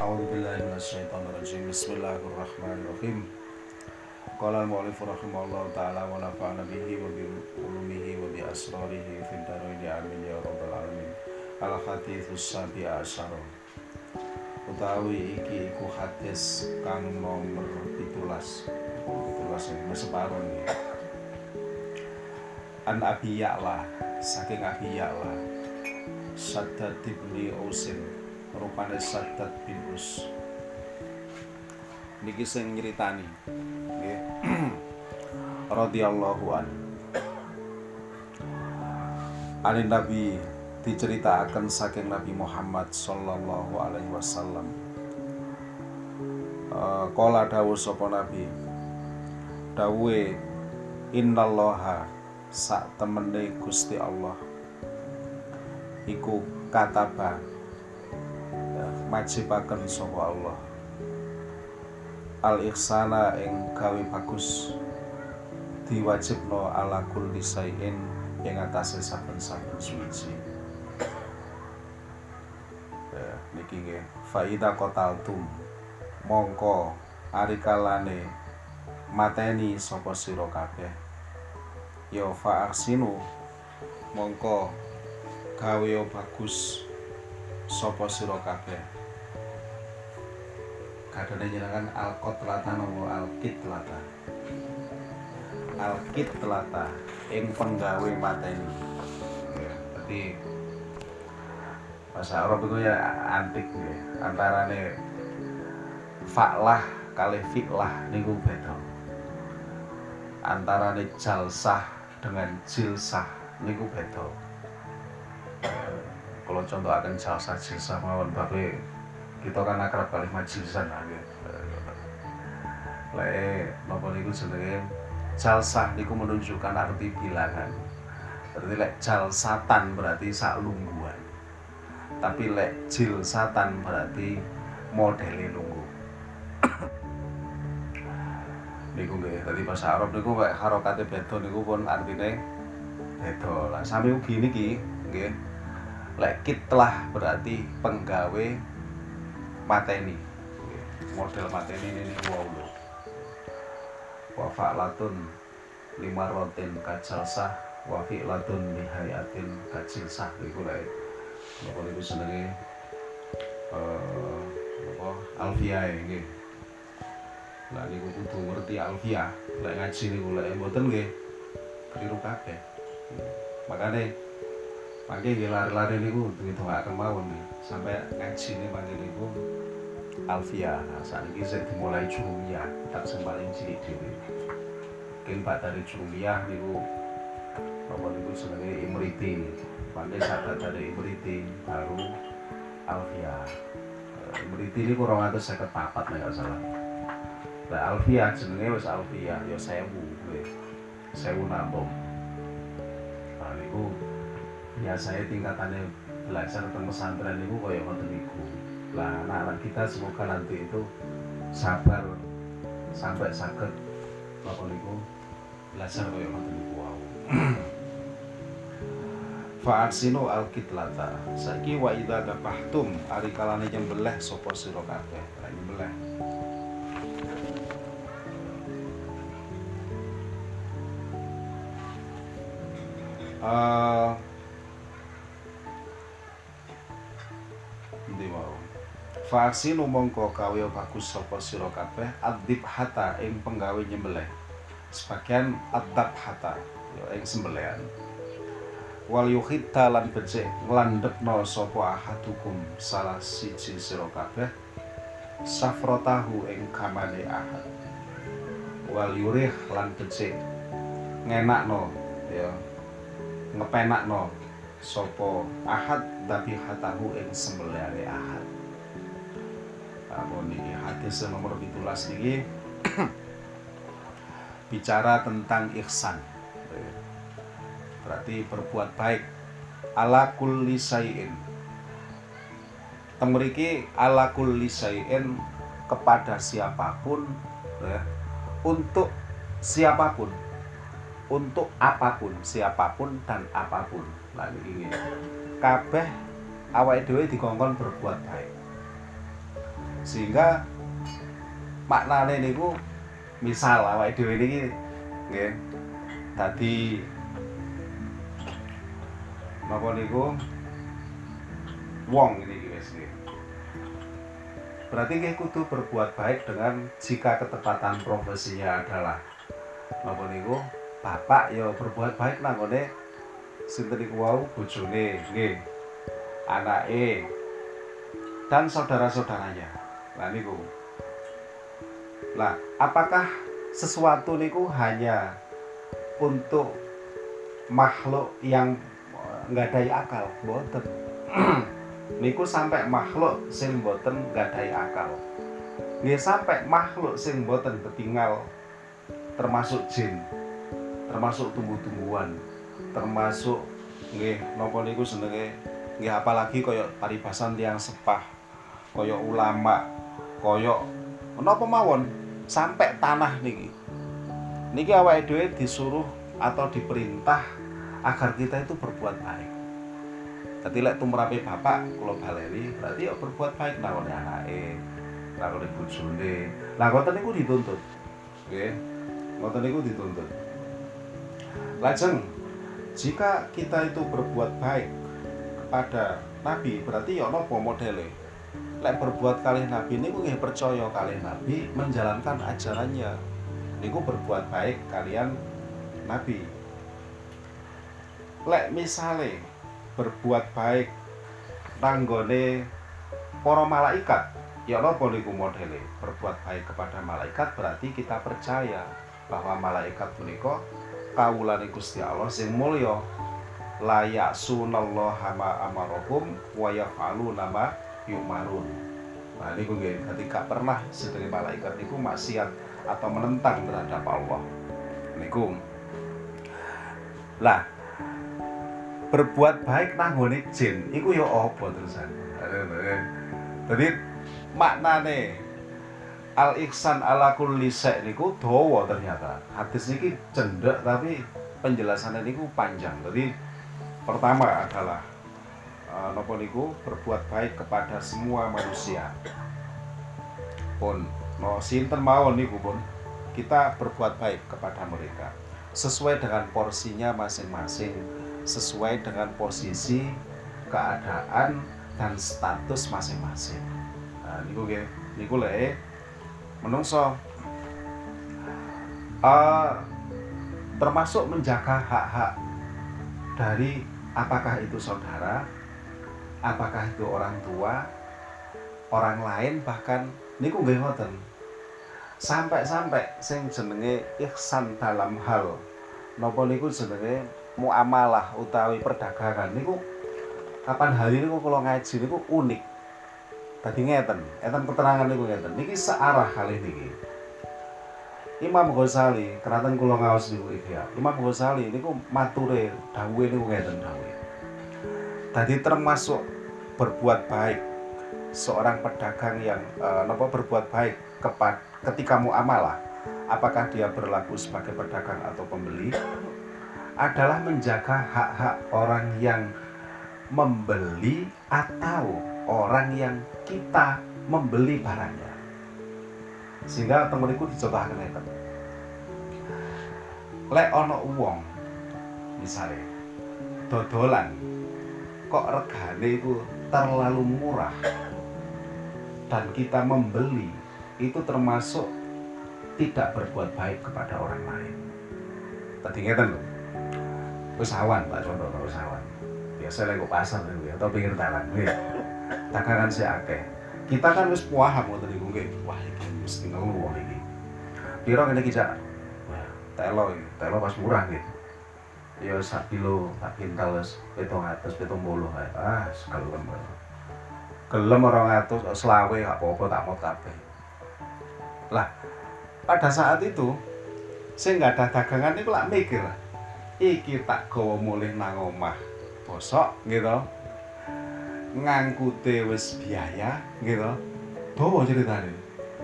A'udzubillahiminasyaitonirrojim Bismillahirrahmanirrahim. Qala al-mu'alif rahimahullah ta'ala wa nafa'ana bihi wa bi ulumihi wa bi asrarihi fid daraini amin ya rabbal alamin. Al-hadithus sabi asyar Utawi iki iku hadis kang nomor 17 17 ini separuh ini. An Abi Ya'la saking Abi Ya'la Saddad ibn Usin rupane Saddad bin Us. Niki sing nyritani nggih. Radhiyallahu an Ani Nabi diceritakan saking Nabi Muhammad sallallahu alaihi wasallam. Uh, Kala dawuh sapa Nabi? Dawuhe innallaha sak temene Gusti Allah. Iku kataba majibaken sapa Allah. Al ihsana ing gawe bagus. Diwajibno ala kulli sayin ing atase saben-saben suci. Ya, niki nggih. Faida qataltum mongko ari kalane mateni sapa sira kabeh. Ya fa'arsinu mongko gawe bagus sapa sira kabeh kadane jenengan alqatlata nopo? Alqitlata alqitlata ing penggawe mateni ya berarti bahasa Arab itu ya antik ya. Antarane fa'lah kali fi'lah niku beda. Antarane jalsah dengan jilsah niku beda. Kalau contoh akan jalsah jilsah mawon tapi kita kan akrab kali majlisan gitu. Lek napa niku jenenge? Jalsah niku menunjukkan arti bilangan. Berarti lek jalsatan berarti sak lungguan tapi lek jilsatan berarti modele lunggu niku nggih tadi bahasa Arab niku kayak harokate beda niku pun artine beda lah. Sami ugi niki nggih. Lek kitlah berarti penggawe mateni. Model mateni ini wow lho wa fa'latun lima rotin kajalsah wa fi'latun nihayatin kajilsah niku lek napa niku senenge eh apa alfiah nggih. Lah niku kudu ngerti alfiah lek ngaji niku lek mboten nggih keliru kabeh. Makane mangke nggih lari-lari niku ditongakaken mawon nih sampai ngaji ini mangke niku alfiah nah saat ini saya dimulai jurumiyah tak paling cilik dhewe mungkin pak dari jurumiyah niku apa niku senenge imriti mangke saat dari imriti baru alfiah imriti niku 254 nek gak salah Lah Alfia jenenge wis Alfia ya kowe. Sewu nambung. Nah niku biasanya tingkatannya belajar tentang pesantren niku kaya ngoten niku. Lah anak-anak kita semoga nanti itu sabar sampai sakit apa niku? Belajar kaya ngoten niku wau. Fa'arsinu al-kitlata Saiki wa idha gabahtum Ari kalane nyembelih sopo siro kabeh? Lah nyembelih uh, Endi mau Faksinu mongko gawe bagus sapa sira kabeh adib hata ing penggawe nyembelih. Sebagian adab hata ing sembelihan. Wal yukhita lan becik nglandhekno sapa ahadukum salah siji sira kabeh safrotahu ing kamane ahad. Wal yurih lan becik ngenakno ya ngepenakno sapa ahad tapi ing sembelihane ahad Niki hadis nomor 17 niki bicara tentang ihsan. Berarti berbuat baik. Ala kulli syai'in. Temriki ala kulli syai'in kepada siapa pun ya, untuk siapa pun. Untuk apa pun siapa pun dan apa pun. Lagi ini. Kabeh awake dhewe dikongkon berbuat baik sehingga maknane niku misal awake dhewe niki nggih dadi napa niku? Wong ini nggih. Berarti nggih kudu berbuat baik dengan jika ketepatan profesinya adalah napa niku? Bapak ya berbuat baik nanggone sinten niku wau? Bojone nggih anake dan saudara-saudaranya nah niku. Lah apakah sesuatu niku hanya untuk makhluk yang nggak ada akal? Boten niku sampai makhluk sing boten nggak ada akal. Nggih sampai makhluk sing boten ketinggal termasuk jin termasuk tumbuh-tumbuhan termasuk nggih napa niku senenge nggih apalagi koyok paribasan tiang sepah koyok ulama koyok napa mawon sampai tanah niki niki awake dhewe disuruh atau diperintah agar kita itu berbuat baik Jadi lek tumrape bapak kula baleri berarti ya berbuat baik nangone anake, nangone bojone. Lah ngoten niku dituntut. Nggih. Ngoten niku dituntut. Lajeng jika kita itu berbuat baik kepada nabi berarti ya napa modele lek berbuat kali nabi niku nggih percaya kali nabi menjalankan ajarannya. Niku berbuat baik kalian nabi. Lek misale berbuat baik tanggone para malaikat ya napa niku modele? Berbuat baik kepada malaikat berarti kita percaya bahwa malaikat punika kawulane Gusti Allah sing mulya layak sunallaha ma amarohum wa yaf'alu nama yumarun nah niku nggih ketika pernah sedaya malaikat niku maksiat atau menentang terhadap Allah. Niku. Lah berbuat baik nanggone jin iku ya apa terusan? Jadi maknane al ihsan ala kulli niku dawa ternyata. Hadis niki cendek tapi penjelasannya niku panjang. Jadi pertama adalah nopo niku berbuat baik kepada semua manusia. Pun no sinten mawon niku pun? Kita berbuat baik kepada mereka. Sesuai dengan porsinya masing-masing sesuai dengan posisi keadaan dan status masing-masing. Nah niku nggih. Niku lek menungso. Uh, termasuk menjaga hak-hak dari apakah itu saudara apakah itu orang tua orang lain bahkan niku nggih ngoten sampai-sampai sing jenenge ihsan dalam hal napa niku jenenge muamalah utawi perdagangan niku kapan hari niku kalau ngaji niku unik tadi ngeten eten keterangan niku ngeten niki searah kali niki Imam Ghazali, keratan kula ngaos niku ya. Imam Ghazali niku mature dawuhe niku ngeten dawuhe. Tadi termasuk berbuat baik. Seorang pedagang yang uh, napa berbuat baik kepada ketika muamalah apakah dia berlaku sebagai pedagang atau pembeli? Adalah menjaga hak-hak orang yang membeli atau orang yang kita membeli barangnya. Sehingga temen iku dicontohkan ngeten lek ana wong misalnya dodolan kok regane itu terlalu murah? Dan kita membeli itu termasuk tidak berbuat baik kepada orang lain. Tadi ngeten lho. Usahawan Pak contoh usahawan. Biasa lagi pasar ya atau pinggir jalan dagangan si akeh. Kita kan wis paham ngoten niku nggih. Wah iki mesti ngono iki. Piro ngene iki cak? Telo iki. Telo pas murah gitu ya sak kilo tak kintal wis 770 kae ah sekelem gelem. Orang atus selawe gak apa-apa tak mau kabeh. Lah pada saat itu saya nggak ada dagangan itu lah mikir iki tak gawa mulih nang omah bosok gitu. Ngangkute wis biaya gitu. Bawa ceritanya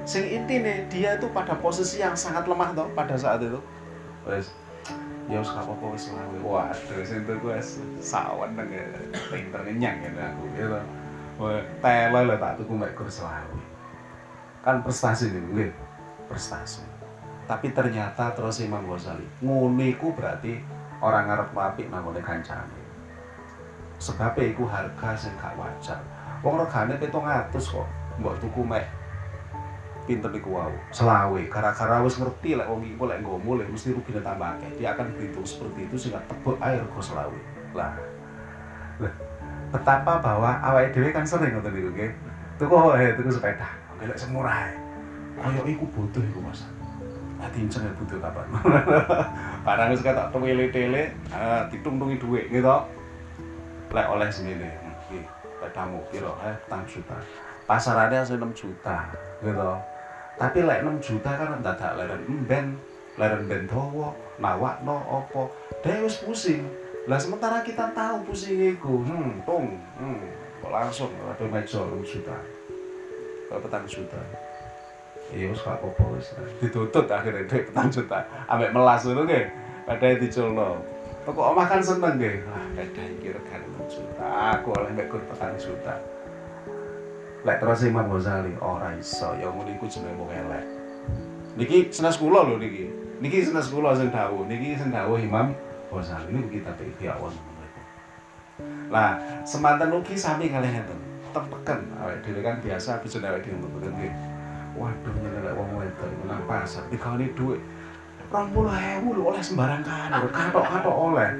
sing intine dia itu pada posisi yang sangat lemah toh pada saat itu. Wis ya wis apa-apa wis lawe waduh sing tuku wis sawen nang pinter ngenyang gitu aku gitu telo lho tak tuku mek selawe. Kan prestasi nih nggih prestasi. Tapi ternyata terus Imam Ghazali ngene iku berarti orang ngarep apik nangone kancane. Sebab iku harga sing gak wajar. Wong regane 700 kok mbok tuku mek pinter iku wau selawe gara-gara wis ngerti lek wong iku lek nggo mulih mesti rugine tambah akeh dia akan berhitung seperti itu sehingga tebuk air rego selawe lah lah betapa bahwa awake dhewe kan sering ngoten niku nggih tuku wae tuku sepeda golek semurah kaya iku butuh iku Mas Ati inceng ya butuh kapan. Barang wis ketok tele-tele, ah ditungtungi dhuwit gitu. Lek oleh semene. Nggih, pedamu piro? Eh, 4 juta. Pasarannya asli 6 juta, gitu. Tapi lek 6 juta kan dadak leren emben, leren ben dawa, nawakno apa. Dhewe wis pusing. Lah sementara kita tahu pusing iku, hmm, tung, hmm, kok langsung ada meja 6 juta. Kok petang juta iya wis gak apa-apa ditutut akhirnya duit petang juta ambek melas ngono nggih padahal diculno Kok omah kan seneng nggih. Wah, beda iki regane 6 juta. Aku oleh mek petang juta. Lek terus Imam Ghazali. Ora iso. Ya ngono iku jenenge wong elek. Niki senes kula lho niki. Niki senes kula sing dawuh. Niki sing dawuh Imam Ghazali niku kita Ihya Lah, semanten ugi sami kalih ngeten. Tepeken. Awake dhewe kan biasa bisa awake dhewe tepeken nggih. Waduh nyelelek wong wedok nang pasar. Dikawani dhuwit rong puluh ewu lho oleh sembarang kan katok-katok oleh.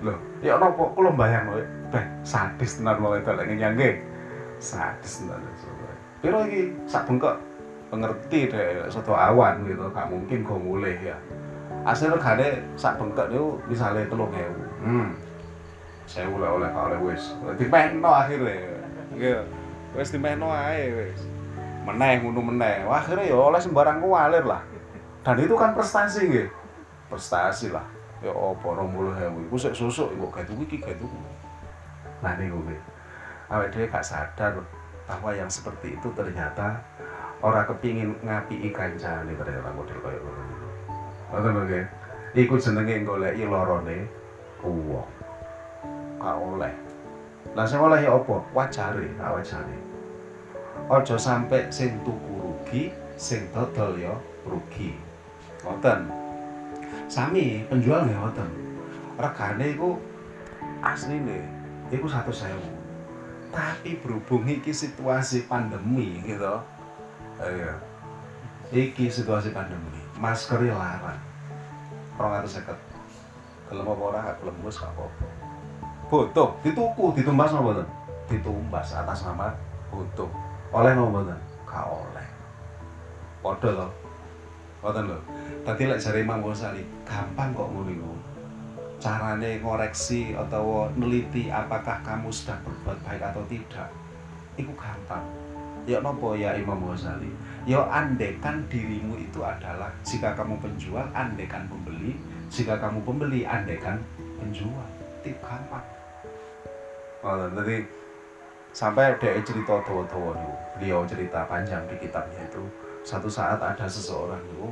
Lho ya napa kula mbayang lho beh sadis tenan wong wedok lek ngenyang sadis tenan piro iki? Sak bengkok. Pengerti deh soto awan gitu. Gak mungkin kok mulai ya. Asli regane sak bengkok niku misale 3000 hmm. Saya oleh oleh oleh wis. Dimehno akhirnya. Nggih wis dimehno ae wis. Meneh ngono meneh. Wah akhirnya ya oleh sembarang kualir lah. Dan itu kan prestasi nggih. Prestasi lah. Ya apa 20000 iku sik susuk kok iki gak tuku nah niku nggih awake dhewe gak sadar bahwa yang seperti itu ternyata orang kepingin ngapi kancane ternyata model kaya niku ngoten lho nggih. Iku jenenge goleki lorone wong. Gak oleh. Lah sing oleh ya apa? Wajare wajare. Ojo sampai sing tuku rugi sing dodol ya rugi. Ngoten. Sami penjual ya ngoten. Regane iku asline iku satu sewu tapi berhubung iki situasi pandemi gitu iya iki situasi pandemi masker ya larang. Orang harus seket. Gelem apa ora? Gak gelem gak apa-apa. Butuh dituku ditumbas apa ditumbas atas nama butuh oleh mau mboten? Gak oleh. Padha to. Mboten lho. Dadi lek jare Imam gampang kok ngono carane ngoreksi atau neliti apakah kamu sedang berbuat baik atau tidak. Itu gampang. Ya nopo ya Imam Ghazali? Ya andekan dirimu itu adalah jika kamu penjual andekan pembeli. Jika kamu pembeli andekan penjual. Itu gampang. Oh, jadi sampai dia cerita tua-tua beliau cerita panjang di kitabnya itu satu saat ada seseorang itu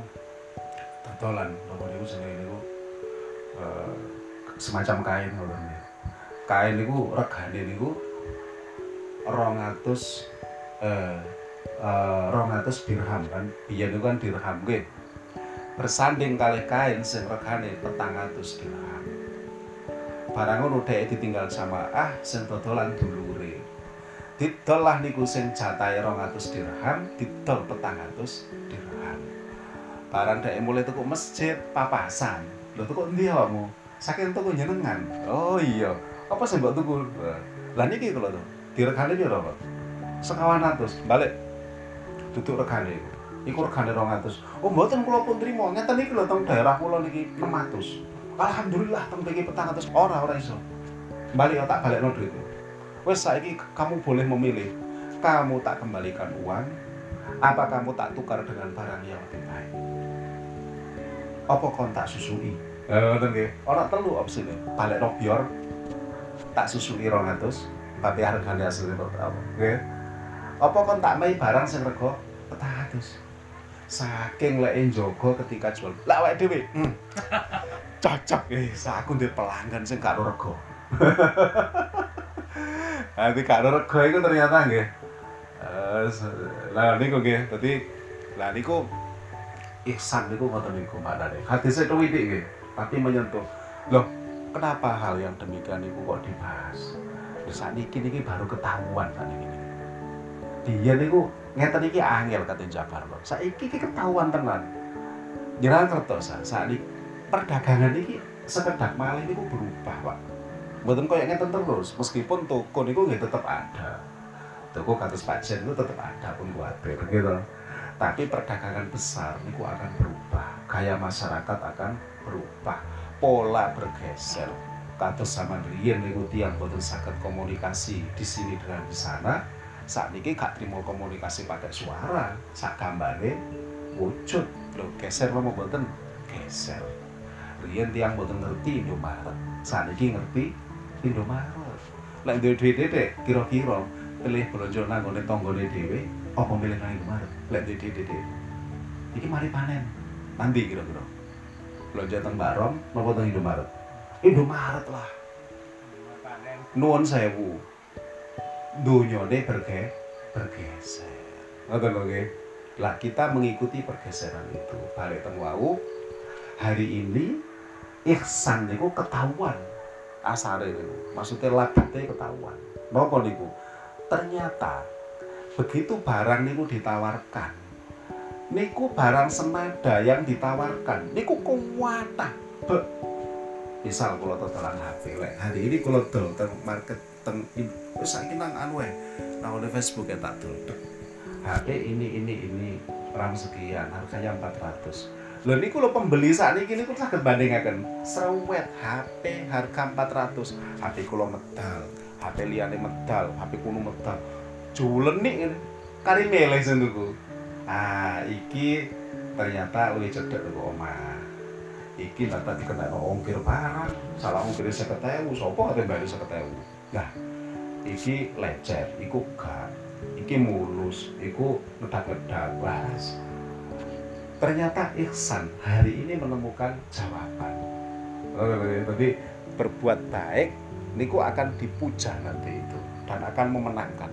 tertolan nopo jenenge niku uh, semacam kain ngono kain niku regane niku 200 eh uh, 200 dirham kan. Biyen niku kan dirham nggih. Bersanding kali kain sing regane 400 dirham. Barang ngono dhek ditinggal sama ah sing dodolan dulure. Didol lah niku sing jatahe 200 dirham didol 400 dirham. Barang dhek mulai tuku masjid papasan. Lho tuku endi awakmu saking tuku jenengan oh iya. Apa sih mbok tuku? Lah niki kula tuh diregane piro Pak sekawan atus balik. Duduk regane. Iku regane 200 oh mboten kula pun trimo. Ngeten iki lho teng daerah kula niki 600 alhamdulillah teng mriki 400 ora ora iso. Balik tak balekno duit wes saiki kamu boleh memilih. Kamu tak kembalikan uang apa kamu tak tukar dengan barang yang lebih baik? Apa kau tak susui eh ngoten nggih. Ana telu opsine balik no bior tak susui 200 tapi harganya asli berapa nggih. Apa kon tak mai barang sing rego 400 saking lek njogo ketika jual. Lah awake dhewe hmm. cocok. Eh aku ndek pelanggan sing gak rego Nanti karo rego itu ternyata nggih. Eh lah niku nggih dadi lah niku ihsan niku ngoten niku maknane hadis itu widik nggih tapi menyentuh. Loh kenapa hal yang demikian niku kok dibahas? Saat ini niki baru ketahuan saat ini dia niku ngeten iki angel kata Jabar loh saiki iki ketahuan tenan jenengan kertos saat ini perdagangan ini sekedar malih niku berubah pak. Mboten koyo ngeten terus, meskipun toko niku nggih tetep ada. Toko kados Pak Jen itu tetep ada pun kuatir gitu. Tapi perdagangan besar niku akan berubah, gaya masyarakat akan berubah, pola bergeser. Kados sama riyen niku tiang boten saged komunikasi di sini dengan di sana. Saat ini gak terima komunikasi pakai suara, sak gambare wujud lo geser mau boten geser. Riyen tiang boten ngerti Indomaret, saat ini ngerti Indomaret. Lek duwe duit dek, kira-kira pilih belanja nang ngene tanggane dhewe apa milih nang Indomaret? Lek duwe dek. Iki mari panen. Nanti kira-kira. Belanja teng Barom napa teng Indomaret? Indomaret lah. Nuwun sewu. Dunyane berge bergeser. Ngoten lho nggih. Lah kita mengikuti pergeseran itu. Balik teng wau. Hari ini ihsan niku ketahuan asare niku. Maksudnya labete ketahuan. Napa niku? Ternyata begitu barang niku ditawarkan niku barang senada yang ditawarkan niku kuwatah be misal kalau totalan HP lek hari ini kalau dol teng market teng wis saiki nang anu nang Facebook ya tak dol HP ini ini ini ram sekian harganya 400 Lho niku lho pembeli saat ini niku saged bandingaken. Srewet HP harga 400. HP kula medal, HP liyane medal, HP kuno medal. Julenik kari milih tuku. Ah, iki ternyata luwih cedhek kok omah. Iki lah tadi kena ongkir barang, salah ongkir 50.000, sapa ate bayar 50.000. Nah, iki lecet, iku gak. Iki mulus, iku ngedak-ngedak, bahas ternyata Ihsan hari ini menemukan jawaban jadi berbuat baik niku akan dipuja nanti itu dan akan memenangkan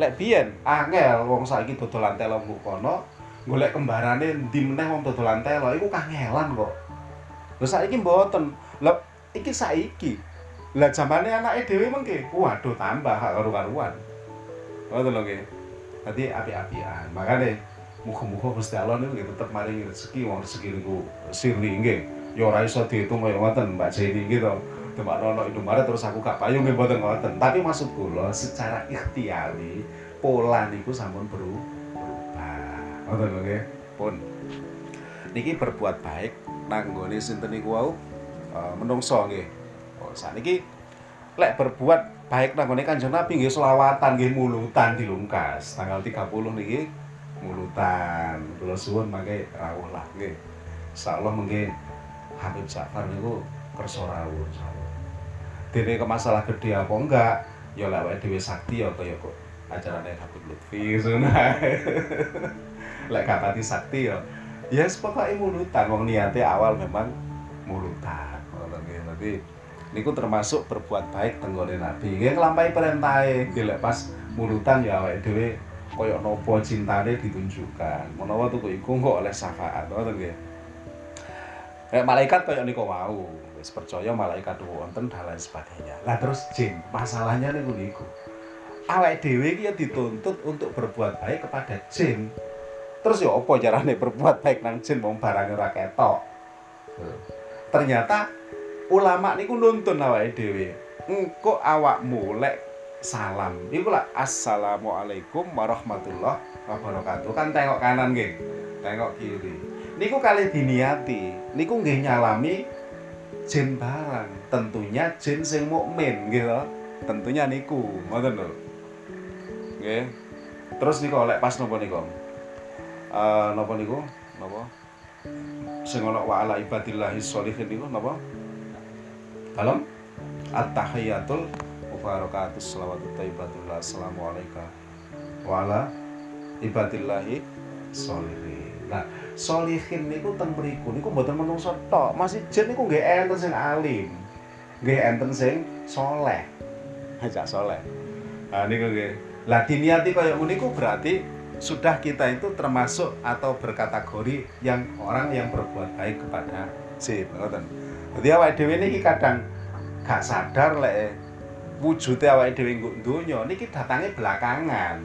lek biyen angel wong saiki dodolan telo kono golek kembarane ndi meneh wong dodolan telo iku kangelan kok. Lho saiki mboten. Lho iki saiki. Lah zamane anake dhewe mengke waduh tambah karu-karuan. Ngoten lho nggih. Dadi api-apian makane muga-muga Gusti Allah niku maringi rezeki wong rezeki niku sirli nggih. Ya ora iso diitung Mbak Jenny gitu. Ono Indomaret terus aku gak payung nggih mboten ngoten. Tapi maksud kula secara ikhtiari pola niku sampun berubah. Ngoten lho nggih. Pun niki berbuat baik nang nggone sinten niku wau uh, menungso nggih. Oh sakniki lek berbuat baik nang nggone Kanjeng Nabi nggih selawatan nggih mulutan dilungkas tanggal 30 niki mulutan kula suwun mangke rawuh lah nggih insyaallah mungkin Habib Ja'far niku kersa rawuh dene ke masalah gede apa enggak? Ya lek awake dhewe sakti ya kaya kok acarane Habib Lutfi ngono lek kapati sakti ya. Ya yes, pokoknya mulutan. Wong niate awal memang mulutan nggih. Dadi niku termasuk berbuat baik tenggone Nabi. Nggih nglampahi perintahe nggih pas mulutan ya awake dhewe kaya nopo cintane ditunjukkan. Menawa tuku iku kok oleh syafaat ngoten nggih Kayak malaikat kayak niku wau wis percaya malaikat wonten dan lain sebagainya lah terus jin masalahnya niku niku awake dhewe iki ya dituntut untuk berbuat baik kepada jin terus ya apa carane berbuat baik nang jin wong barang ora ketok ternyata ulama niku nuntun awake dhewe engko awakmu lek salam. Iku lah assalamualaikum warahmatullahi wabarakatuh. Kan tengok kanan nggih. Tengok kiri. Niku kali diniati, niku nggih nyalami jin barang. Tentunya jin sing mukmin gitu. Tentunya niku, ngoten lho. Nggih. Terus niku lek pas napa niku? Eh napa niku? Napa? Sing ana wa ala ibadillahi sholihin niku napa? Dalam at-tahiyatul wabarakatuh salawatu taibatullah assalamualaikum wala ibadillahi solihin nah solihin niku teng mriku niku mboten menungso tok masih jin niku nggih enten sing alim nggih enten sing soleh aja soleh nah niku nggih Lah diniati kaya ngono iku berarti sudah kita itu termasuk atau berkategori yang orang yang berbuat baik kepada jin, ngoten. Dadi awake dhewe niki kadang gak sadar lek wujude awake dhewe nggo donya niki datange belakangan.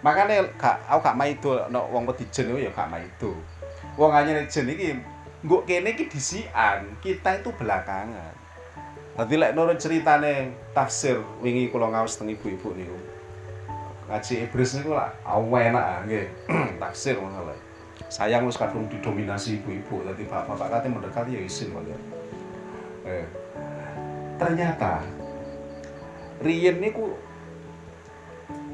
Makanya gak aku gak maido nek wong wedi jin ya gak maido. Wong anyane jin iki nggo kene iki disian, kita itu belakangan. Dadi lek nurut ceritane tafsir wingi kula ngaos teng ibu-ibu niku. Ngaji Ibris niku lah enak ah, nggih. tafsir ngono Sayang wis kadung didominasi ibu-ibu, dadi bapak-bapak kate mendekati ya isin kok. Eh. Ternyata riyen niku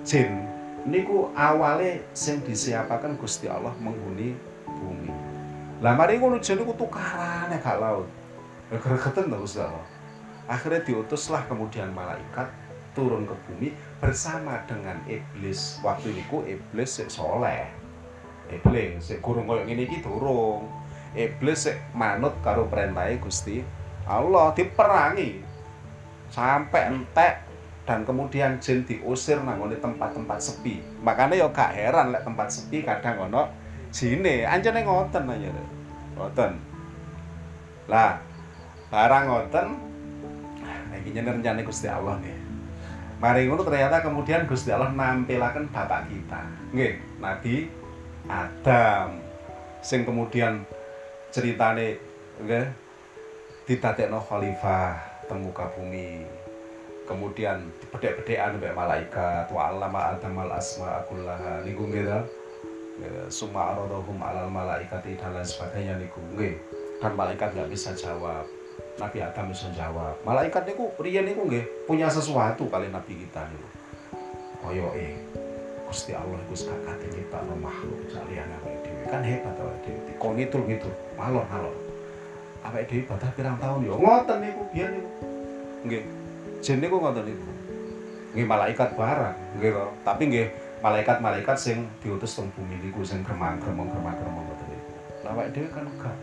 jin niku awale sing disiapakan Gusti Allah menghuni bumi. Lah mari ngono jin niku tukarane gak laut. Gregeten Gusti Allah. Akhirnya diutuslah kemudian malaikat turun ke bumi bersama dengan iblis. Waktu itu iblis sik soleh. Iblis sik gurung koyo ngene iki durung. Iblis sik manut karo perintahe Gusti Allah diperangi sampai entek dan kemudian jin diusir nang tempat-tempat sepi. Makanya ya gak heran lek tempat sepi kadang ono jine, anjene ngoten aja. Ngoten. Lah, barang ngoten nah iki rencana Gusti Allah nih. Mari ngono ternyata kemudian Gusti Allah nampilaken bapak kita. Nggih, Nabi Adam sing kemudian ceritane nggih didadekno khalifah teng muka bumi kemudian bedek-bedekan mbek malaikat wa allama adamal asma kullaha niku nggih summa aradahum alal malaikati dan lain sebagainya niku. Nggih. Kan malaikat nggak bisa jawab. Nabi Adam bisa jawab. Malaikat niku riyen niku nggih punya sesuatu kali nabi kita niku. Eh Gusti Allah iku gak kate nyiptakno makhluk salian awake dhewe. Kan hebat awake dhewe. Kok ngitul-ngitul malon-malon. Awake dhewe batas pirang tahun yo ngoten niku biyen niku. Nggih. Jin niku ngoten niku. Nggih malaikat barang, nggih. Tapi nggih malaikat-malaikat sing diutus teng bumi niku sing gremang-gremeng gremang-gremeng ngoten niku. Awake dhewe kan enggak.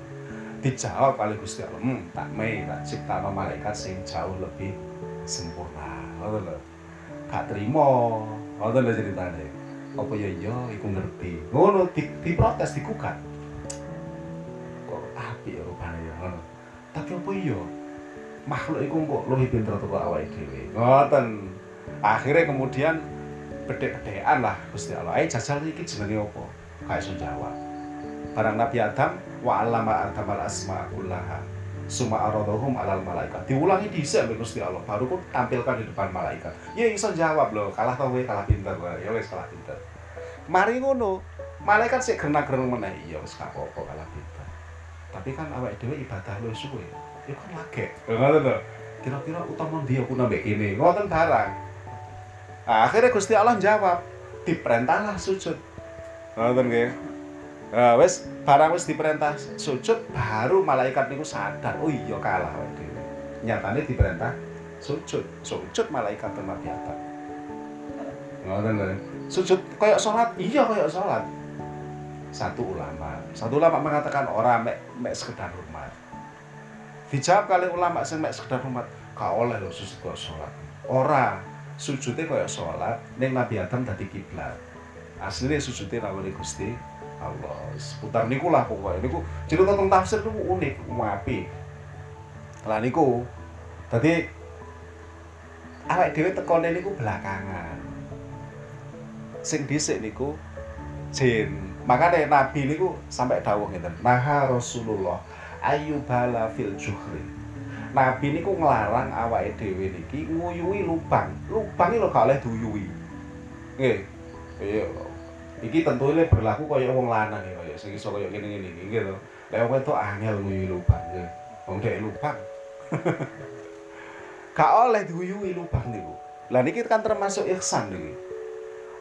Dijawab kali Gusti Allah, "Hmm, tak mei tak ciptano malaikat sing jauh lebih sempurna." Ngoten lho. Gak trimo. Ngoten lho ceritane. Apa ya iya iku ngerti. Ngono di, diprotes digugat. Kok api ya rupane ya. Tapi apa iya? makhluk itu kok lebih pinter tuh awake dhewe. Ngoten. Akhirnya kemudian bedek-bedekan lah Gusti Allah. Ayo jajal iki jenenge apa? Gak iso jawab. Barang Nabi Adam wa allama Adam al asma kullaha. Suma aradahum alal malaikat. Diulangi dhisik mbek Gusti Allah, baru kok tampilkan di depan malaikat. Ya iso jawab loh, kalah tau kalah pinter Ya wis kalah pinter. Mari ngono, malaikat sik gerna-gereng meneh. Ya wis gak apa-apa kalah pinter. Tapi kan awake dhewe ibadah lu suwe ya kan lagi ngoten to kira-kira utama dia aku nambah ini ngoten barang nah, akhirnya Gusti Allah jawab diperintahlah sujud ngoten nggih Nah, wes barang wes diperintah sujud baru malaikat niku sadar. Oh iya kalah dhewe. Nyatane diperintah sujud. Sujud malaikat tenan biasa. Ngoten lho. Sujud kayak salat, iya kayak salat. Satu ulama, satu ulama mengatakan orang mek mek sekedar rumah dijawab kali ulama sing mek sekedar umat gak oleh lho sujud kok salat ora sujudnya kaya salat ning Nabi Adam dadi kiblat. Asline sujudnya rawuh Gusti Allah. Seputar niku lah pokoknya niku cerita tentang tafsir niku unik wapi lah niku dadi awake dhewe tekone niku belakangan. Sing dhisik niku jin. Makanya nabi niku sampai dawuh ngeten nah Rasulullah bala fil juhri Nabi niku nglarang awake dhewe niki nguyuwi lubang. Lubang iki lho gak oleh duyuwi. Nggih. Iya. Tentu ini berlaku kaya wong lanang ya kaya sing iso kaya iki nggih lho. Lek wong wedok angel nguyuwi lubang. Wong dhek lubang. gak oleh duyuwi lubang niku. Lah niki kan termasuk ihsan niki.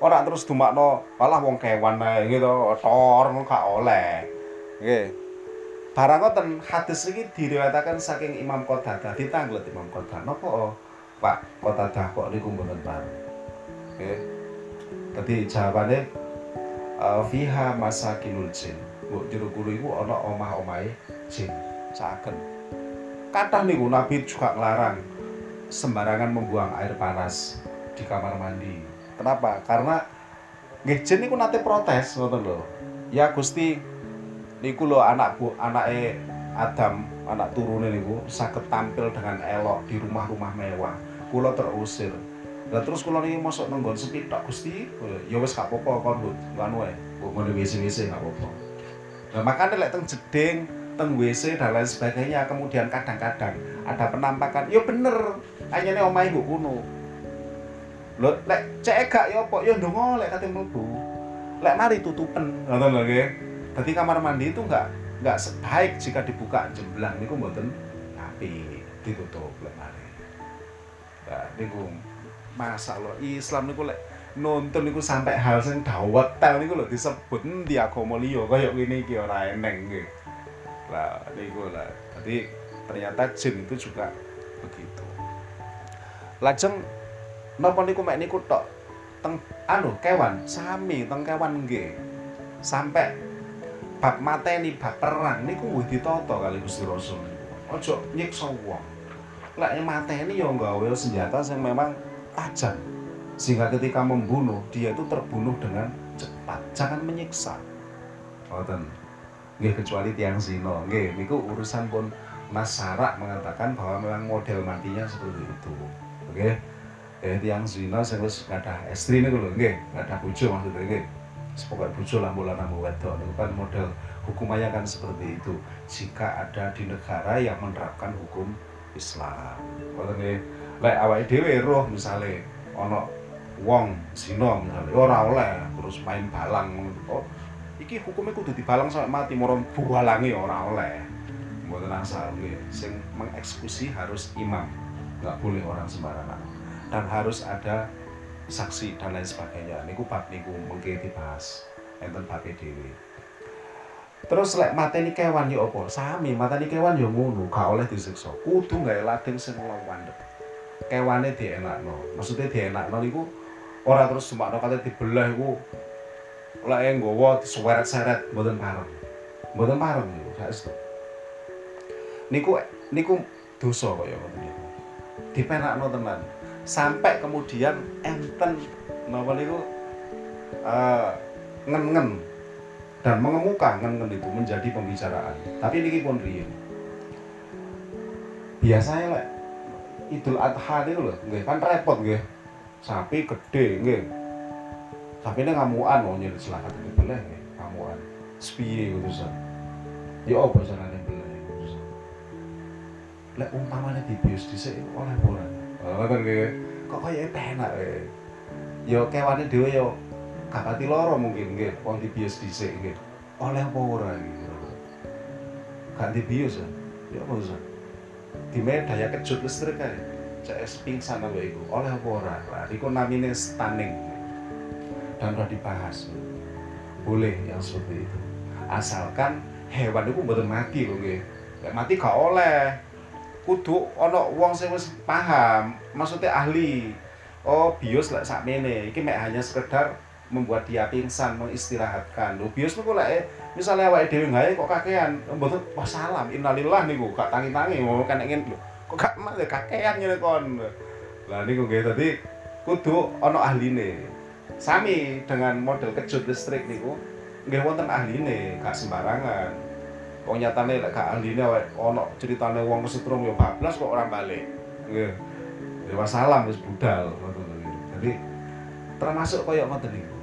Ora terus dumakno malah wong kewan ae gitu, tor gak oleh. Nggih. Barang ngoten hadis iki diriwayataken saking Imam Qatadah, ditanglet Imam Qatadah. Napa oh, Pak Qatadah kok niku mboten bareng? Oke. Dadi jawabane uh, fiha masakinul jin. Bu jero kulo iku ana omah-omahe jin. Saken. Kathah niku Nabi juga nglarang sembarangan membuang air panas di kamar mandi. Kenapa? Karena nggih jin niku nate protes ngoten lho. Ya Gusti niku lho anak bu anake Adam, anak turune niku saged tampil dengan elok di rumah-rumah mewah. Kula terusir. Lah terus kula niki mosok nenggon sepi tok Gusti. Ya wis gak apa-apa kon Bu. Anu wae. Bu ngene wis-wis gak apa-apa. Lah makane lek teng jeding, teng WC dan lain sebagainya kemudian kadang-kadang ada penampakan ya bener anyane omahe mbok kuno lho lek cek gak ya apa ya ndonga lek kate mlebu lek mari tutupen ngoten lho nggih dadi kamar mandi itu enggak enggak sebaik jika dibuka jemblang niku mboten tapi ditutup lek mari nah niku masa lo Islam niku lek nonton niku sampai hal sing dawetel niku lho disebut endi agama liya kaya ngene iki ora eneng nggih. Lah niku lah. Jadi ternyata jin itu juga begitu. Lajeng napa niku mek niku tok? Teng anu kewan sami teng kewan nggih. Sampai bab mateni bab perang niku wis ditata kali Gusti Rasul. Aja nyiksa wong. Lek mateni ya nggawe senjata yang memang tajam sehingga ketika membunuh dia itu terbunuh dengan cepat. Jangan menyiksa. Ngoten. Nggih kecuali tiang zino nggih niku urusan pun Mas Sarak mengatakan bahwa memang model matinya seperti itu. Oke okay? eh tiang zino sing wis ada istri niku lho. Nggih ada bojo maksudnya nggih sepokok bojo lah bola namu wedok. Niku kan model hukumannya kan seperti itu. Jika ada di negara yang menerapkan hukum Islam. Ngoten nggih. Lek awake dhewe roh misale ana wong zina misale ora oleh terus main balang oh iki hukumnya kudu dibalang sampai mati moron bualangi ora oleh. Mboten asal sing mengeksekusi harus imam. Nggak boleh orang sembarangan. Dan harus ada saksi dan lain sebagainya niku bab niku mengke dibahas enten bab dhewe terus lek mateni kewan yo apa sami mateni kewan yo ngono gak oleh disiksa kudu gawe lading sing wandep kewane dienakno maksudnya dienakno niku ora terus semakno kate dibelah iku lek nggawa diseret-seret mboten pareng. Mboten pareng niku saestu. Niku niku dosa kaya ngoten niku. Dipenakno tenan. Sampai kemudian enten napa niku uh, ngen-ngen dan mengemuka ngen-ngen itu menjadi pembicaraan. Tapi niki pun riyen. Biasanya lek Idul Adha niku lho, nggih kan repot nggih. Sapi gede nggih ini ngamuan mau nyari selakat ini boleh ya ngamuan sepiye urusan ya apa boleh urusan lek umpamanya di bios di sini oleh bola oh kan kok kayak enak ya? Ya kewane dewa ya kakati loro mungkin gitu wong di bios di sini gitu oleh apa ora gitu gak di bios ya? Ya apa usah di daya kejut listrik kayak CS pingsan apa itu oleh apa ora? Iku namine stunning. Dan sudah dibahas. Boleh yang seperti itu. Asalkan hewan itu betul mati loh nggih. Mati gak oleh kudu ono wong sing wis paham maksudnya ahli. Oh bios lah sak mene iki mek hanya sekedar membuat dia pingsan mengistirahatkan. Lho bios niku lek misalnya awake dhewe gawe kok kakean mboten wah salam innalillah niku gak tangi-tangi. Mau kan ingin lho kok gak mah kakean ngene kon. Lah niku nggih dadi kudu ono ahline. Sami dengan model kejut listrik niku nggih wonten ahline gak sembarangan wong nyatane lek gak ahline ana ceritane wong kesetrum yo bablas kok ora balik. Nggih. Ya wassalam wis budal jadi termasuk kaya ngoten niku.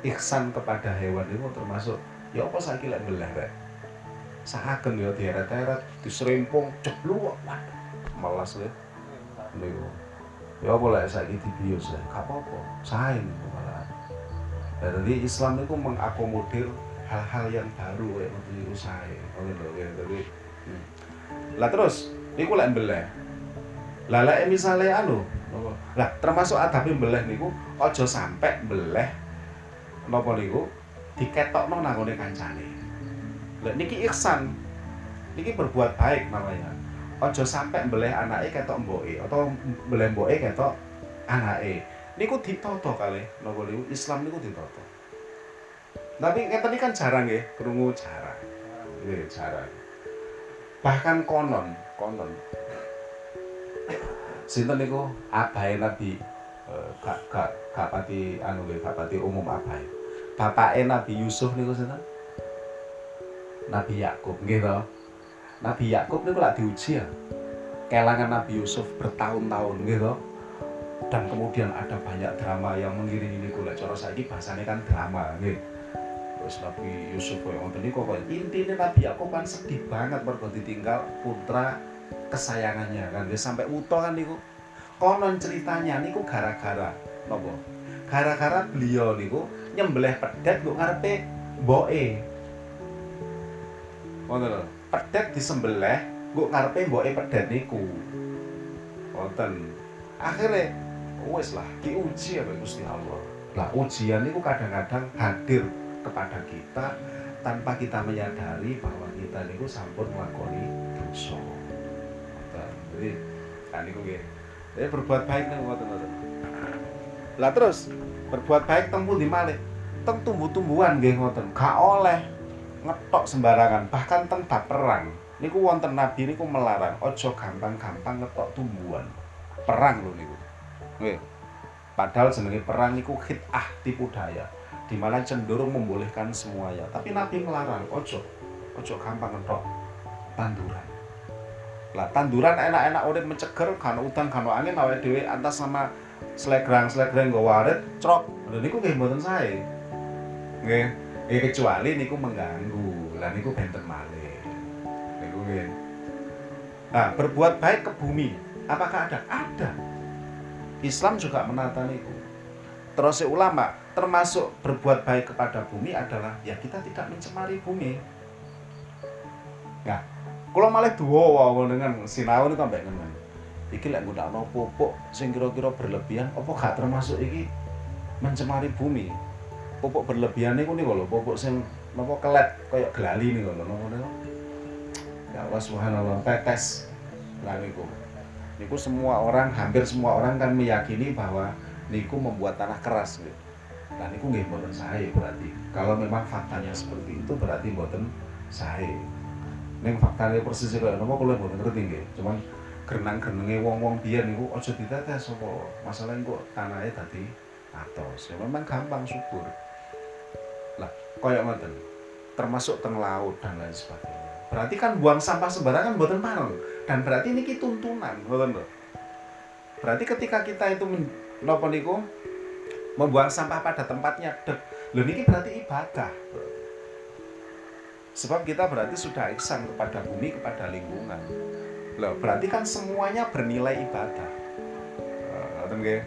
Ihsan kepada hewan itu termasuk ya apa saiki lek belah rek? Sahaken ya dieret-eret diserimpung cebluk waduh malas ya niku ya apa lek saiki dibius ya gak apa-apa. Sae niku Nah, jadi Islam itu mengakomodir hal-hal yang baru kayak ngoten niku sae. Ngoten lho ya. Jadi hmm. Lah terus niku lek mbeleh. Lah lek misale anu, lah termasuk adabe mbeleh niku aja sampe mbeleh napa niku diketokno nanggone kancane. Lah niki ihsan. Niki berbuat baik namanya. Aja sampe mbeleh anake ketok mboke atau mbeleh mboke ketok anake niku ditoto kali nopo niku Islam niku ditoto tapi tadi kan jarang ya kerungu jarang. Nggih jarang. Bahkan konon konon. Sinten niku abahe Nabi eh, gak gak gak pati anu nggih gak pati umum apa ya bapake Nabi Yusuf niku sinten? Nabi Yakub to. Nabi Yakub niku lak diuji ya kelangan Nabi Yusuf bertahun-tahun gitu dan kemudian ada banyak drama yang mengiringi niku. Lek cara saiki bahasane kan drama nggih terus Nabi Yusuf koyo ngoten niku kok intine Nabi Yakub kan sedih banget mergo ditinggal putra kesayangannya. Kan dia sampai utuh kan niku. Konon ceritanya niku gara-gara nopo gara-gara beliau niku nyembelih pedet kok ngarepe ngono lho. Pedet disembelih gue ngarepe mboke pedet niku. Wonten akhirnya wes lah diuji ya Gusti Allah. Lah ujian itu kadang-kadang hadir kepada kita tanpa kita menyadari bahwa kita niku sampun melakoni dosa. Jadi kan niku nggih. Jadi berbuat baik nih ngoten ngoten. Lah terus berbuat baik tempuh di malih? Teng tumbuh-tumbuhan nggih ngoten. Gak oleh ngetok sembarangan. Bahkan teng perang niku wonten nabi niku melarang. Ojo gampang-gampang ngetok tumbuhan. Perang lho niku. Nggih. Padahal jenenge perang niku khitah tipu daya di mana cenderung membolehkan semuanya tapi nabi melarang ojo ojo gampang ngetok tanduran lah tanduran enak-enak udah menceger kan udan kan angin awake dhewe atas sama selegrang selegrang nggo warit crok lho niku nggih mboten sae nggih eh, kecuali niku mengganggu lah niku benten malih mungkin. Nah, berbuat baik ke bumi, apakah ada? Ada. Islam juga menata itu. Terus ulama termasuk berbuat baik kepada bumi adalah ya kita tidak mencemari bumi. Nah, kalau malah dua wow dengan sinau ini kan dengan iki lek nggunakno pupuk sing kira-kira berlebihan apa gak termasuk iki mencemari bumi pupuk berlebihan niku niku lho pupuk sing napa kelet kayak gelali niku lho napa ya Allah subhanallah tetes lah niku niku semua orang hampir semua orang kan meyakini bahwa niku membuat tanah keras gitu. Nah niku nggih mboten sae berarti. Kalau memang faktanya seperti itu berarti mboten sae. Ning faktanya persis kaya napa kula mboten ngerti nggih. Cuman genang-genenge wong-wong biyen niku aja ditetes apa masalah kok tanahnya tadi atos. Ya memang gampang subur. Lah kaya ngoten. Termasuk teng laut dan lain sebagainya berarti kan buang sampah sembarangan buatan pareng dan berarti ini tuntunan buatan berarti ketika kita itu nopo niku membuang sampah pada tempatnya. Dek lo niki berarti ibadah sebab kita berarti sudah ihsan kepada bumi kepada lingkungan. Loh berarti kan semuanya bernilai ibadah. Ngoten nggih?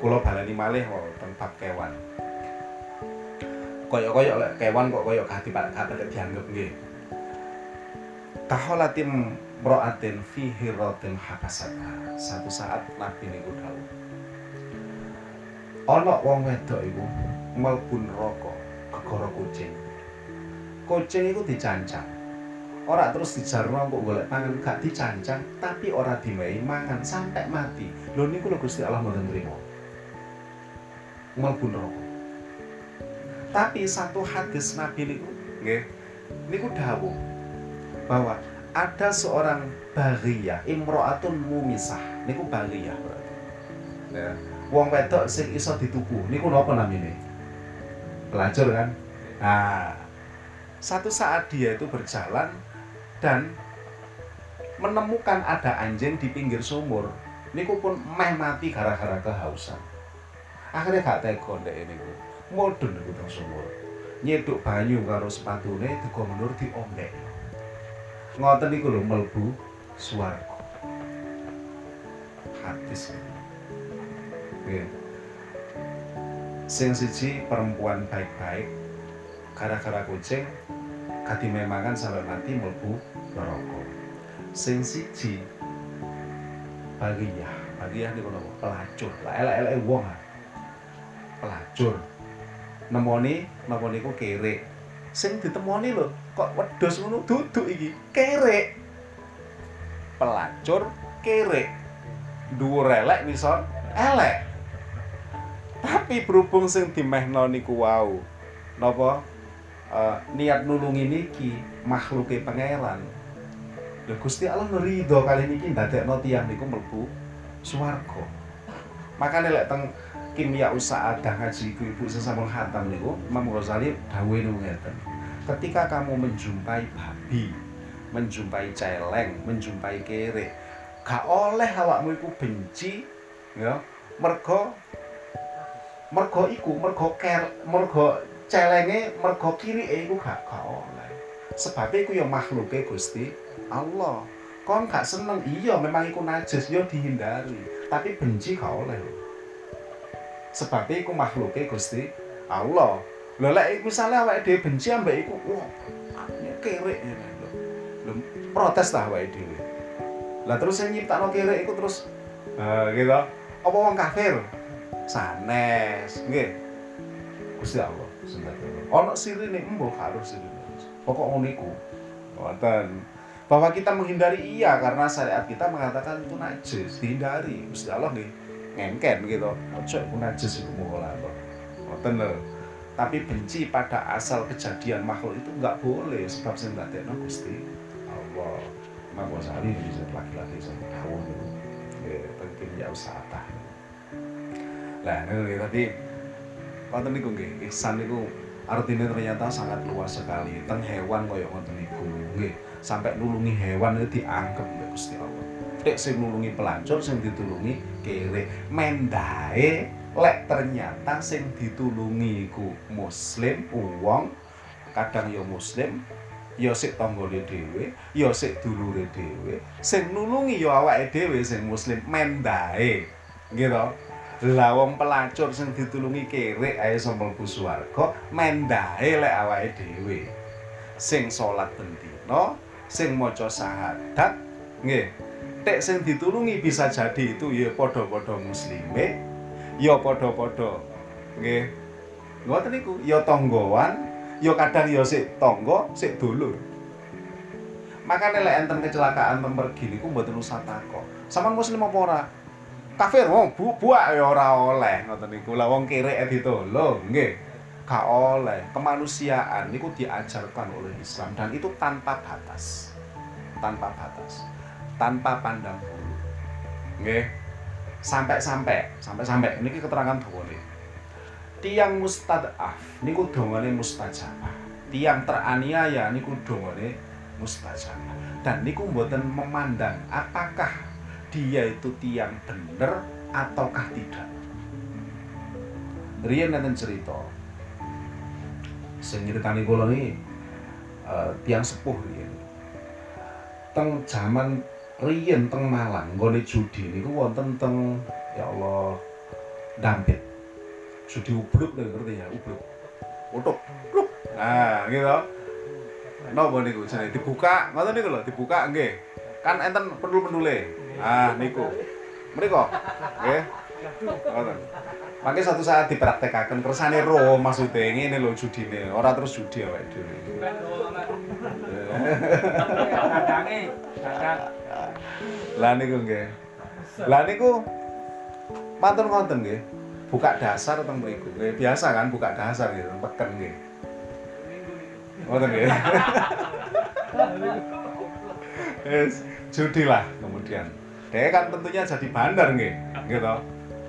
Kula balani malih wow, tempat kewan. Koyok-koyok lek kewan kok koyok hati pak dianggap nggih. Taholatim ro'atin fi hirotin habasata satu saat nabi niku dawuh ana wong wedok iku mlebu neraka gegara kucing. Kucing iku dicancang. Ora terus dijarno kok golek pangan gak dicancang tapi ora diwehi mangan sampai mati. Lho niku lho Gusti Allah mboten trimo mlebu neraka tapi satu hadis nabi niku nggih niku dawuh bahwa ada seorang baria imro'atun mumisah. Niku baria berarti ya. Wong wedok sing iso dituku. Niku napa namanya pelacur kan? Nah satu saat dia itu berjalan dan menemukan ada anjing di pinggir sumur niku pun meh mati gara-gara kehausan. Akhirnya gak tega ndek niku mudun niku teng sumur. Nyeduk banyu karo sepatune digo menur diombek. Ngoten niku lho mlebu swarga. Hadis nggih sing siji perempuan baik-baik gara-gara kucing kadi memangan sampai mati mlebu neraka. Sing siji bagiyah. Bagiyah niku napa pelacur. Lah elek-elek wong pelacur. Nemoni napa niku kere sing ditemoni lho kok wedhus ngono? Duduk iki kerek pelacur kerek dhuwur elek wisor elek tapi berhubung sing dimehno niku wau napa? Uh, niat nulungi niki makhluke pangeran. Lho Gusti Allah ngrido kali niki ndadekno tiyang niku mlebu swarga. Makanya lek teng kimia usaha ada ngaji ibu ibu sesampun khatam niku Imam Ghazali dawuh ngeten. Ketika kamu menjumpai babi menjumpai celeng menjumpai kere gak oleh awakmu iku benci ya. Mergo mergo iku mergo ker mergo celenge mergo kiri iku gak gak oleh. Sebab iku ya makhluke Gusti Allah. Kon gak seneng iya memang iku najis yo dihindari. Tapi benci gak oleh. Sebab iku makhluke Gusti Allah. Lho lek misale awake dhewe benci ambek iku wah kerek lho protes lah awake dhewe. Lah terus yang nyiptakno kerek iku terus uh, gitu. Apa wong kafir sanes nggih. Gusti Allah ono sirine embo harus sirine. Pokok ngono iku. Wonten bahwa kita menghindari iya karena syariat kita mengatakan itu najis dihindari. Gusti Allah nih ngengken gitu. Ojo itu najis itu mukola ngoten lho. Tapi benci pada asal kejadian makhluk itu nggak boleh sebab nggak tahu Gusti Allah. Imam Ghazali bisa laki-laki sama tahun itu ya penting ya usaha lah ini tadi wonten niku nggih ihsan niku artinya ternyata sangat luas sekali. Tentang hewan koyo ngoten niku nggih. Sampai nulungi hewan itu dianggap ya Gusti Allah. Sing nulungi pelacur sing ditulungi kere. Mendae lek ternyata sing ditulungi iku muslim uang kadang ya muslim ya sik tanggane dhewe ya sik dulure dhewe. Sing nulungi ya awake dhewe sing muslim mendae gitu lah wong pelacur sing ditulungi kere ae mlebu swarga mendae lek awake dhewe. Sing salat ben dina sing maca syahadat nggih. Tek sing ditulungi bisa jadi itu ya padha-padha muslime ya padha-padha nggih. Ngoten niku ya tanggowan ya kadang ya sik tangga sik dulur. Makanya lek enten kecelakaan pemergi niku mboten usah takok. Sampean muslim apa ora kafir wong bu buak ya ora oleh. Ngoten niku. Lah wong kere ditolong nggih. Gak oleh. Kemanusiaan niku diajarkan oleh Islam dan itu tanpa batas. Tanpa batas. Tanpa pandang bulu. Nggih. Sampai-sampai sampai-sampai. Ini keterangan boleh tiang mustadaf niku dongane mustajabah. Tiang teraniaya niku dongane mustajabah. Dan niku mboten memandang apakah dia itu tiang bener ataukah tidak Rian nanti cerita sing nyritani kula iki uh, tiang sepuh riyen. Teng jaman riyen teng Malang nggone judi niku wonten teng ya Allah Dampit. Judi ubluk lho ngerti ya, ubluk. Utuk. Nah, gitu. Napa niku jenenge dibuka, ngoten niku lho, dibuka nggih. Kan enten pendul-pendule. Ah, niku. Mriko. Nggih. Ngoten. Makanya suatu saat dipraktekkan kersane ro ini lho judine, ora terus judi awake dhewe. Lah niku nggih. Lah niku matur ngoten nggih. Buka dasar teng mriku. Nggih, biasa kan buka dasar gitu, peken nggih. Ngoten nggih. Yes, judi lah kemudian. Dia kan tentunya jadi bandar nggih, gitu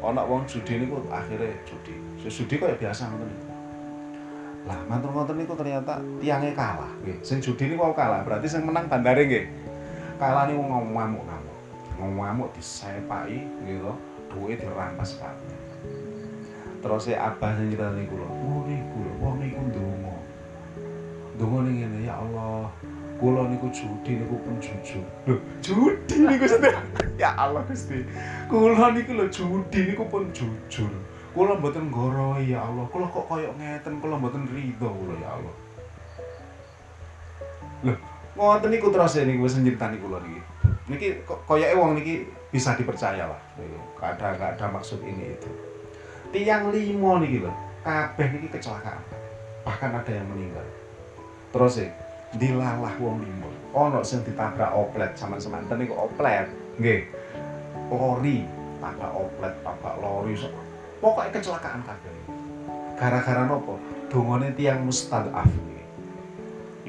ana wong judi niku akhirnya judi. Judi kok ya biasa ngoten niku. Lah mantur ngoten niku ternyata tiangnya kalah nggih. Sing judi niku kalah, berarti sing menang bandare nggih. Kalah niku ngamuk-ngamuk. Ngamuk disepaki gitu, duwe dirampas Pak. Terus si abah sing cerita niku lho, oh niku lho, wong niku ndonga. Ndonga ning ngene ya Allah, kula niku judi niku pun jujur. Lho, judi niku sedih. ya Allah Gusti. Kula niku lho judi niku pun jujur. Kula mboten nggoroi ya Allah. Kula kok koyo ngeten, kula mboten ridho kula ya Allah. Lho, ngoten niku terus niku wis nyeritani kula niki. Niki koyoke wong niki bisa dipercaya lah. Gak ada ada maksud ini itu. Tiang limo niki lho, kabeh niki kecelakaan. Bahkan ada yang meninggal. Terus sih, dilalah wong limo ono sing ditabrak oplet sama semanten niku oplet. Nggih. Lori tabrak oplet tabrak lori pokoknya kecelakaan kabeh. Gara-gara nopo? Dongone tiang mustadaf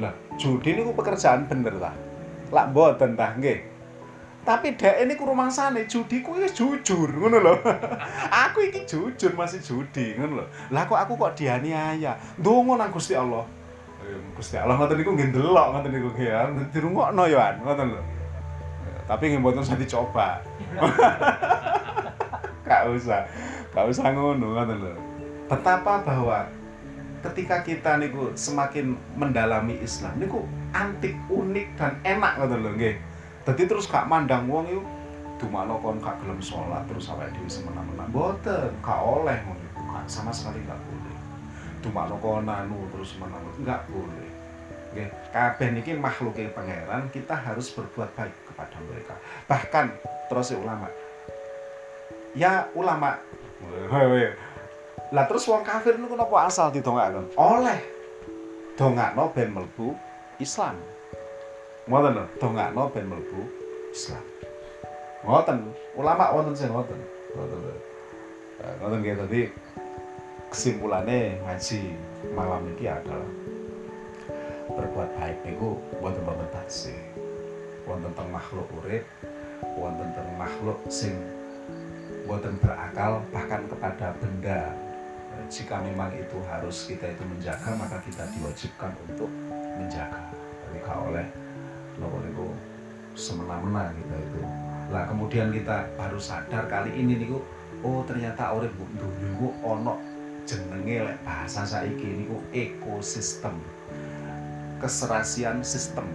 lah judi niku pekerjaan bener lah lak mboten tah nggih. Tapi dek ini ku rumangsane judi ku wis jujur ngono lho. Aku iki jujur masih judi ngono lho. Lah kok aku kok dianiaya? Ndonga nang Gusti Allah Gusti Allah ngoten niku nggih ndelok ngoten niku nggih ya. Dirungokno ya an ngoten lho. Tapi nggih mboten usah dicoba. Gak usah gak usah ngono ngoten lho. Betapa bahwa ketika kita niku semakin mendalami Islam niku antik unik dan enak ngoten lho nggih. Dadi terus gak mandang wong iku dumano kon gak gelem sholat terus sampai dhewe semena-mena. Mboten, gak oleh ngono. Sama sekali gak boleh. Dumano kon anu terus semena-mena enggak boleh. Nggih, kabeh niki makhluke pangeran, kita harus berbuat baik kepada mereka. Bahkan terus ulama. Ya ulama. Lah terus wong kafir niku napa asal didongakno? Oleh dongakno ben mlebu Islam. Ngoten lho, dongakno ben mlebu Islam. Ngoten, ulama wonten sing ngoten. Ngoten ngoten nggih tadi kesimpulannya ngaji malam ini adalah berbuat baik. Niku wonten membatasi. Wonten teng makhluk urip, wonten teng makhluk sing wonten berakal bahkan kepada benda. Jika memang itu harus kita itu menjaga maka kita diwajibkan untuk menjaga. Kalau oleh nopo niku semena-mena kita itu. Lah kemudian kita baru sadar kali ini niku oh ternyata urip dunia niku ono jenenge lek bahasa saiki niku ekosistem. Keserasian sistem.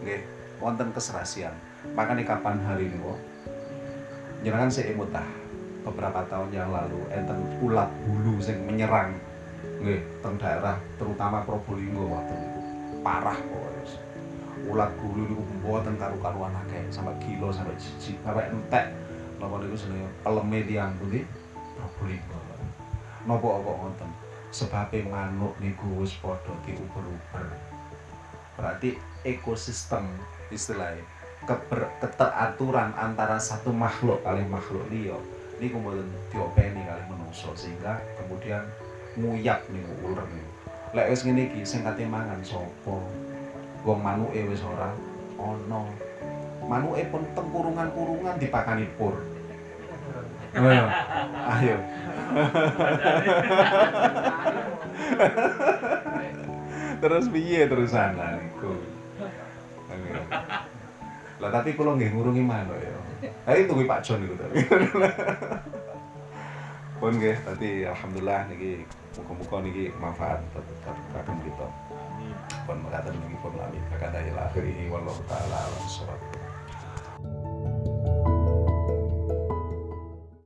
Nggih wonten keserasian. Makanya kapan hari niku jenengan saya emutah beberapa tahun yang lalu enten ulat bulu sing menyerang nggih teng daerah terutama Probolinggo waktu itu. Parah pokoknya ulat bulu niku mboten karu-karuan akeh sampai kilo sampai jiji sampai entek. Napa niku jenenge? Peleme tiyang pundi Probolinggo napa apa ngoten sebabe manuk niku wis padha diuber-uber. Berarti ekosistem istilahnya keber, keteraturan antara satu makhluk kali makhluk liya ini kemudian diopeni kali menungso sehingga kemudian nguyap nih ular nih lek wis ngene iki sing kate mangan sapa? Wong manuke wis ora ana. Manuke pun teng kurungan-kurungan dipakani pur. Ayo ayo terus piye terusan? Niku lah tapi kalau nggih ngurungi manuk ya. Ayo tunggu Pak John itu tadi. Pun nggih, tadi alhamdulillah niki muga-muga niki manfaat kagem kita. Pun mekaten niki pun lami kakanda ila akhirih wallahu taala alam